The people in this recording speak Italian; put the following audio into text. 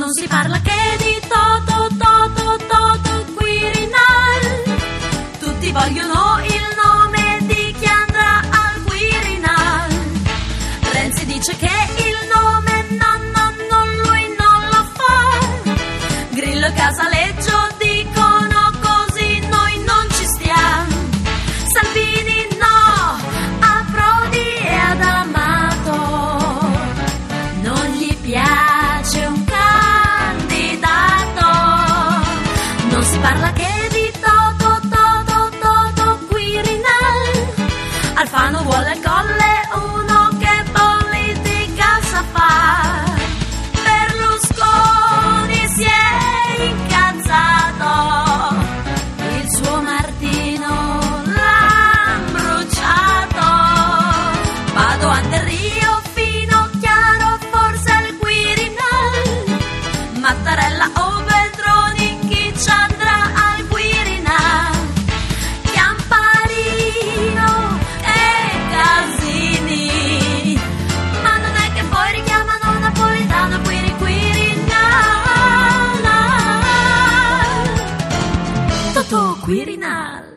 Non si parla che di Toto, Toto, Toto, Quirinal. Tutti vogliono il nome di chi andrà al Quirinal. Renzi dice che il nome no, no, no, lui non lo fa. Grillo Casaleggio Vado a Del Rio fino chiaro, forse al Quirinal. Mattarella o Beltroni, chi ci andrà al Quirinal? Chiamparino e Casini. Ma non è che poi richiamano Napolitano, Quiri Quirinal. Totò Quirinal.